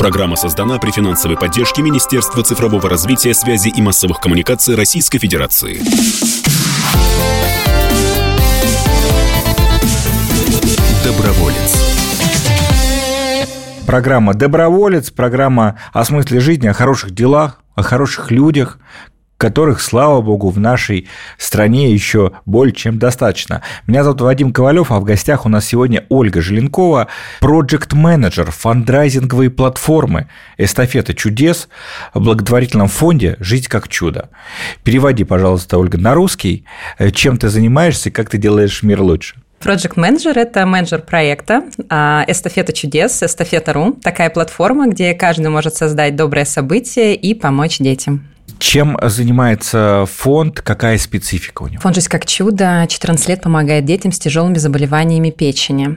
Программа создана при финансовой поддержке Министерства цифрового развития, связи и массовых коммуникаций Российской Федерации. Доброволец. Программа «Доброволец», программа о смысле жизни, о хороших делах, о хороших людях, которых, слава богу, в нашей стране еще более чем достаточно. Меня зовут Вадим Ковалев, а в гостях у нас сегодня Ольга Желенкова, проект-менеджер фандрайзинговой платформы «Эстафета чудес» в благотворительном фонде «Жить как чудо». Переводи, пожалуйста, Ольга, на русский. Чем ты занимаешься и как ты делаешь мир лучше? Project Manager – это менеджер проекта а, «Эстафета чудес», «Эстафета.ру». Такая платформа, где каждый может создать доброе событие и помочь детям. Чем занимается фонд? Какая специфика у него? Фонд «Жизнь как чудо» 14 лет помогает детям с тяжелыми заболеваниями печени.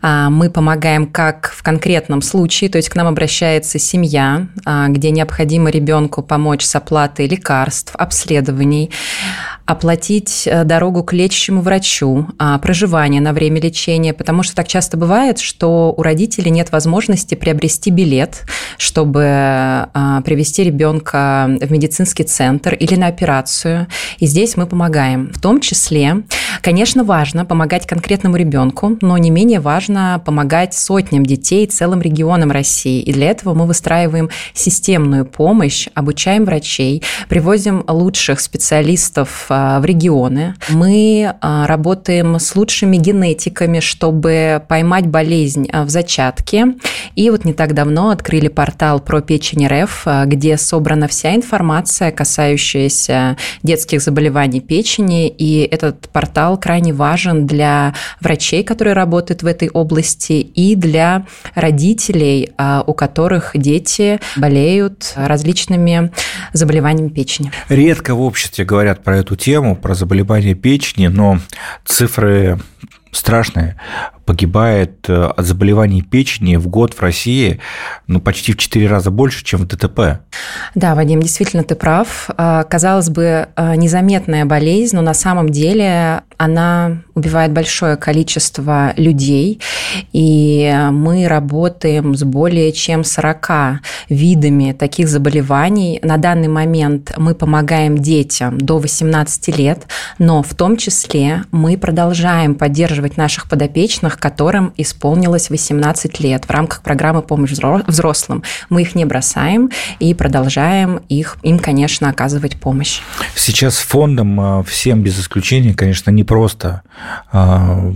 А, мы помогаем как в конкретном случае, то есть к нам обращается семья, а, где необходимо ребенку помочь с оплатой лекарств, обследований, оплатить э, дорогу к лечащему врачу, а, проживание на время лечения, потому что так часто бывает, что у родителей нет возможности приобрести билет, чтобы привести ребенка в медицинский центр или на операцию. И здесь мы помогаем. В том числе, конечно, важно помогать конкретному ребенку, но не менее важно помогать сотням детей, целым регионам России. И для этого мы выстраиваем системную помощь, обучаем врачей, привозим лучших специалистов а, в регионы. Мы а, работаем с лучшими генетиками, чтобы поймать болезнь а, в зачатке. И вот не так давно открыли портал про печень РФ, где собрана вся информация касающаяся детских заболеваний печени, и этот портал крайне важен для врачей, которые работают в этой области, и для родителей, а, у которых дети болеют различными заболеваниями печени. Редко в обществе говорят про эту тему, про заболевания печени, но цифры страшные погибает э, от заболеваний печени в год в России ну, почти в 4 раза больше, чем в ДТП. Да, Вадим, действительно ты прав. А, казалось бы, а, незаметная болезнь, но на самом деле она убивает большое количество людей, и мы работаем с более чем 40 видами таких заболеваний. На данный момент мы помогаем детям до 18 лет, но в том числе мы продолжаем поддерживать наших подопечных, которым исполнилось 18 лет в рамках программы «Помощь взрослым». Мы их не бросаем и продолжаем их, им, конечно, оказывать помощь. Сейчас фондом а, всем без исключения, конечно, не просто а,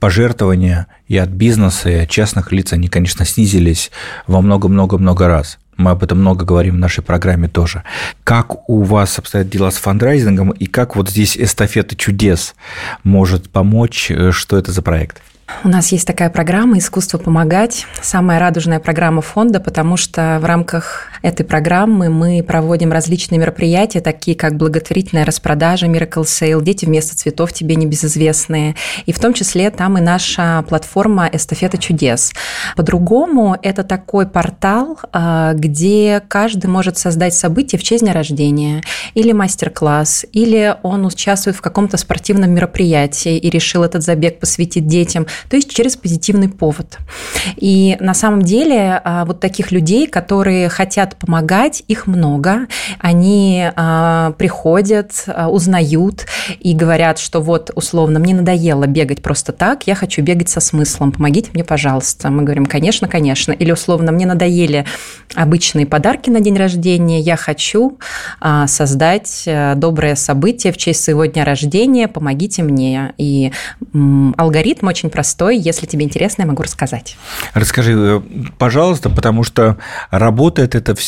пожертвования и от бизнеса, и от частных лиц, они, конечно, снизились во много-много-много раз. Мы об этом много говорим в нашей программе тоже. Как у вас обстоят дела с фандрайзингом и как вот здесь эстафета чудес может помочь? Э, что это за проект? У нас есть такая программа «Искусство помогать», самая радужная программа фонда, потому что в рамках этой программы мы проводим различные мероприятия, такие как благотворительная распродажа Miracle Sale, «Дети вместо цветов тебе небезызвестные», и в том числе там и наша платформа «Эстафета чудес». По-другому это такой портал, а, где каждый может создать событие в честь дня рождения, или мастер-класс, или он участвует в каком-то спортивном мероприятии и решил этот забег посвятить детям то есть через позитивный повод. И на самом деле а, вот таких людей, которые хотят помогать, их много. Они а, приходят, а, узнают и говорят, что вот условно мне надоело бегать просто так, я хочу бегать со смыслом, помогите мне, пожалуйста. Мы говорим, конечно, конечно. Или условно мне надоели обычные подарки на день рождения, я хочу создать доброе событие в честь своего дня рождения, помогите мне. И алгоритм очень простой простой. Если тебе интересно, я могу рассказать. Расскажи, э, пожалуйста, потому что работает это все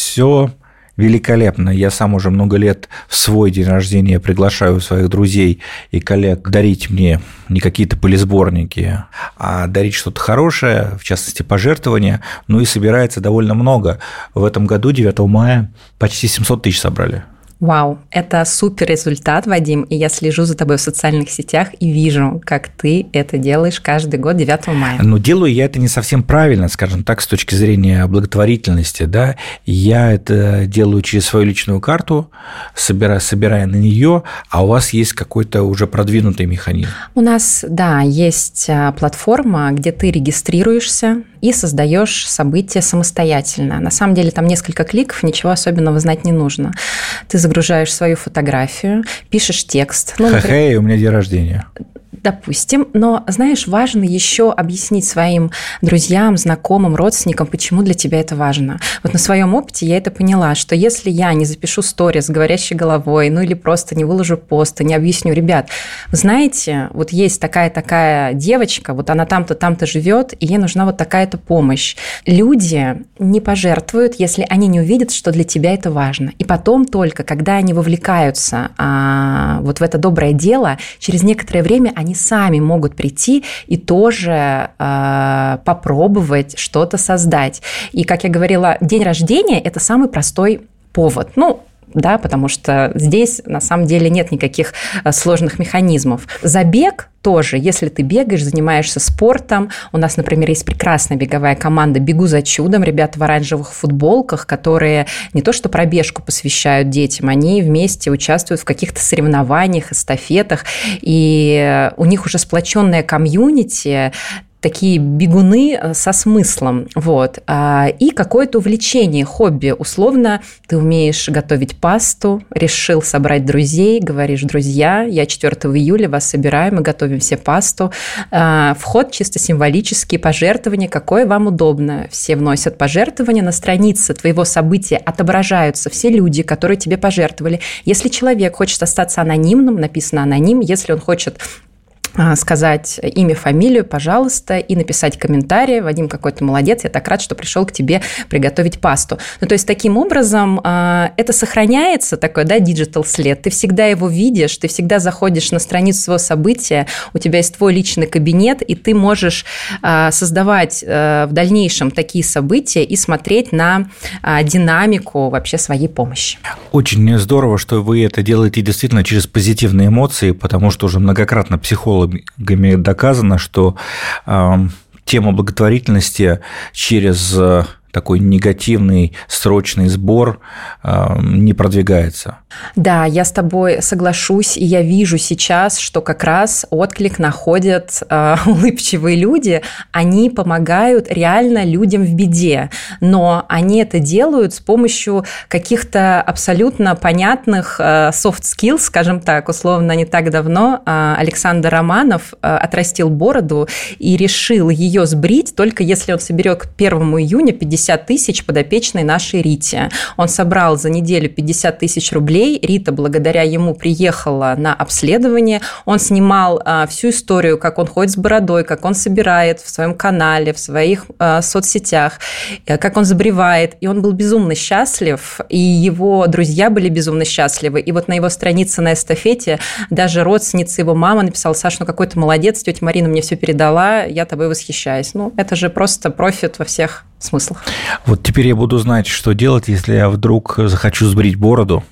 великолепно. Я сам уже много лет в свой день рождения приглашаю своих друзей и коллег дарить мне не какие-то полисборники, а дарить что-то хорошее, в частности, пожертвования. Ну и собирается довольно много. В этом году, 9 мая, почти 700 тысяч собрали. Вау, это супер результат, Вадим, и я слежу за тобой в социальных сетях и вижу, как ты это делаешь каждый год 9 мая. Ну, делаю я это не совсем правильно, скажем так, с точки зрения благотворительности, да. Я это делаю через свою личную карту, собирая, собирая на нее, а у вас есть какой-то уже продвинутый механизм? У нас, да, есть а, платформа, где ты регистрируешься, и создаешь событие самостоятельно. На самом деле там несколько кликов, ничего особенного знать не нужно. Ты загружаешь свою фотографию, пишешь текст. Ну, Хе-хей, у меня день рождения допустим. Но, знаешь, важно еще объяснить своим друзьям, знакомым, родственникам, почему для тебя это важно. Вот на своем опыте я это поняла, что если я не запишу сторис с говорящей головой, ну или просто не выложу пост, не объясню, ребят, знаете, вот есть такая-такая девочка, вот она там-то, там-то живет, и ей нужна вот такая-то помощь. Люди не пожертвуют, если они не увидят, что для тебя это важно. И потом только, когда они вовлекаются а, вот в это доброе дело, через некоторое время они сами могут прийти и тоже э, попробовать что-то создать. И, как я говорила, день рождения – это самый простой повод. Ну, да, потому что здесь на самом деле нет никаких э, сложных механизмов. Забег тоже, если ты бегаешь, занимаешься спортом, у нас, например, есть прекрасная беговая команда «Бегу за чудом», ребята в оранжевых футболках, которые не то что пробежку посвящают детям, они вместе участвуют в каких-то соревнованиях, эстафетах, и у них уже сплоченная комьюнити, такие бегуны э, со смыслом, вот, а, и какое-то увлечение, хобби, условно, ты умеешь готовить пасту, решил собрать друзей, говоришь, друзья, я 4 июля вас собираю, мы готовим все пасту, а, вход чисто символический, пожертвования, какое вам удобно, все вносят пожертвования, на странице твоего события отображаются все люди, которые тебе пожертвовали, если человек хочет остаться анонимным, написано аноним, если он хочет сказать имя, фамилию, пожалуйста, и написать комментарий. Вадим, какой то молодец, я так рад, что пришел к тебе приготовить пасту. Ну, то есть, таким образом, а, это сохраняется, такой, да, digital след. Ты всегда его видишь, ты всегда заходишь на страницу своего события, у тебя есть твой личный кабинет, и ты можешь а, создавать в дальнейшем такие события и смотреть на динамику вообще своей помощи. Очень здорово, что вы это делаете действительно через позитивные эмоции, потому что уже многократно психолог психологами доказано, что тема благотворительности через э, такой негативный срочный сбор не продвигается. Да, я с тобой соглашусь, и я вижу сейчас, что как раз отклик находят э, улыбчивые люди, они помогают реально людям в беде, но они это делают с помощью каких-то абсолютно понятных э, soft skills, скажем так, условно, не так давно э, Александр Романов э, отрастил бороду и решил ее сбрить, только если он соберет к 1 июня 50 тысяч подопечной нашей Рите. Он собрал за неделю 50 тысяч рублей. Рита благодаря ему приехала на обследование. Он снимал а, всю историю, как он ходит с бородой, как он собирает в своем канале, в своих а, соцсетях, э, как он забревает. И он был безумно счастлив, и его друзья были безумно счастливы. И вот на его странице на эстафете даже родственница его мама написала, Саш, ну какой ты молодец, тетя Марина мне все передала, я тобой восхищаюсь. Ну, это же просто профит во всех смыслах. Вот теперь я буду знать, что делать, если я вдруг захочу сбрить бороду,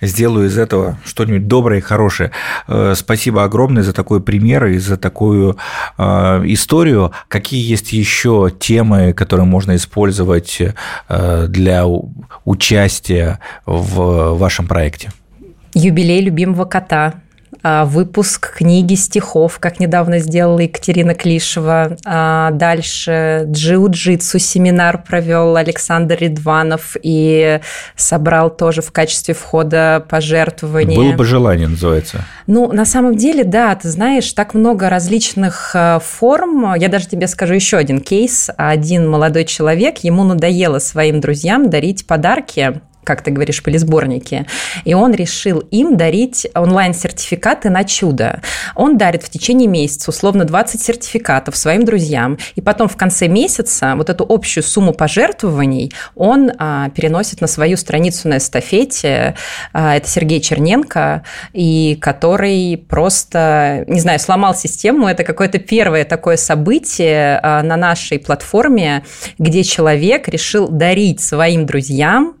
сделаю из этого что-нибудь доброе и хорошее. Э, спасибо огромное за такой пример и за такую э, историю. Какие есть еще темы, которые можно использовать э, для участия в вашем проекте? Юбилей любимого кота выпуск книги стихов, как недавно сделала Екатерина Клишева. А, дальше джиу-джитсу семинар провел Александр Ридванов и собрал тоже в качестве входа пожертвования. Было бы желание, называется. Ну, на самом деле, да, ты знаешь, так много различных а, форм. Я даже тебе скажу еще один кейс. Один молодой человек, ему надоело своим друзьям дарить подарки как ты говоришь, полисборники. И он решил им дарить онлайн-сертификаты на чудо. Он дарит в течение месяца условно 20 сертификатов своим друзьям. И потом в конце месяца вот эту общую сумму пожертвований он а, переносит на свою страницу на эстафете. А, это Сергей Черненко, и который просто, не знаю, сломал систему. Это какое-то первое такое событие а, на нашей платформе, где человек решил дарить своим друзьям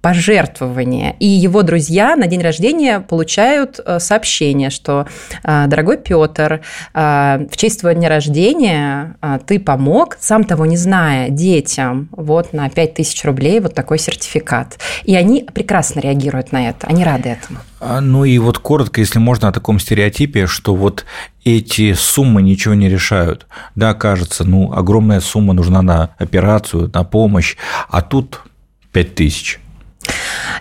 пожертвование. И его друзья на день рождения получают э, сообщение, что э, «Дорогой Петр, э, в честь твоего дня рождения ты помог, сам того не зная, детям вот на 5000 рублей вот такой сертификат». И они прекрасно реагируют на это, они рады этому. А, ну и вот коротко, если можно, о таком стереотипе, что вот эти суммы ничего не решают. Да, кажется, ну, огромная сумма нужна на операцию, на помощь, а тут 5 тысяч.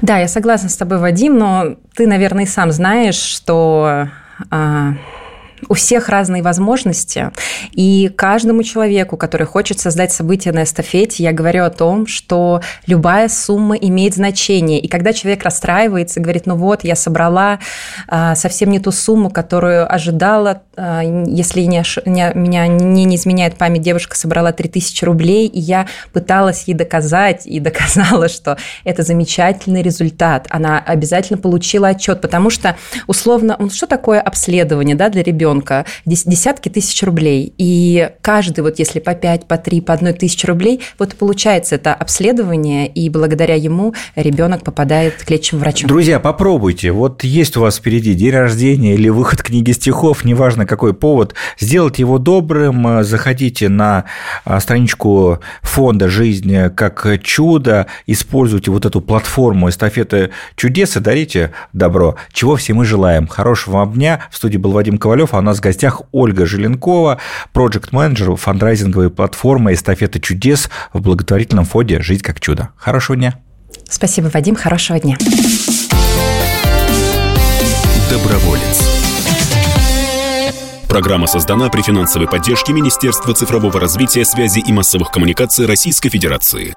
Да, я согласна с тобой, Вадим, но ты, наверное, сам знаешь, что а, у всех разные возможности, и каждому человеку, который хочет создать событие на эстафете, я говорю о том, что любая сумма имеет значение. И когда человек расстраивается, говорит, ну вот, я собрала а, совсем не ту сумму, которую ожидала, а, если не, не, меня не, не изменяет память, девушка собрала 3000 рублей, и я пыталась ей доказать, и доказала, что это замечательный результат. Она обязательно получила отчет, потому что, условно, что такое обследование да, для ребенка? Ребенка десятки тысяч рублей. И каждый, вот если по 5, по 3, по 1 тысячу рублей, вот получается это обследование, и благодаря ему ребенок попадает к лечащему врачу. Друзья, попробуйте. Вот есть у вас впереди день рождения или выход книги стихов, неважно какой повод, сделайте его добрым, заходите на а, страничку фонда «Жизнь как чудо», используйте вот эту платформу эстафеты чудес и дарите добро. Чего все мы желаем. Хорошего вам дня. В студии был Вадим Ковалев, у нас в гостях Ольга Желенкова, проект-менеджер фандрайзинговой платформы «Эстафета чудес» в благотворительном фонде «Жизнь как чудо». Хорошего дня. Спасибо, Вадим. Хорошего дня. Доброволец. Программа создана при финансовой поддержке Министерства цифрового развития, связи и массовых коммуникаций Российской Федерации.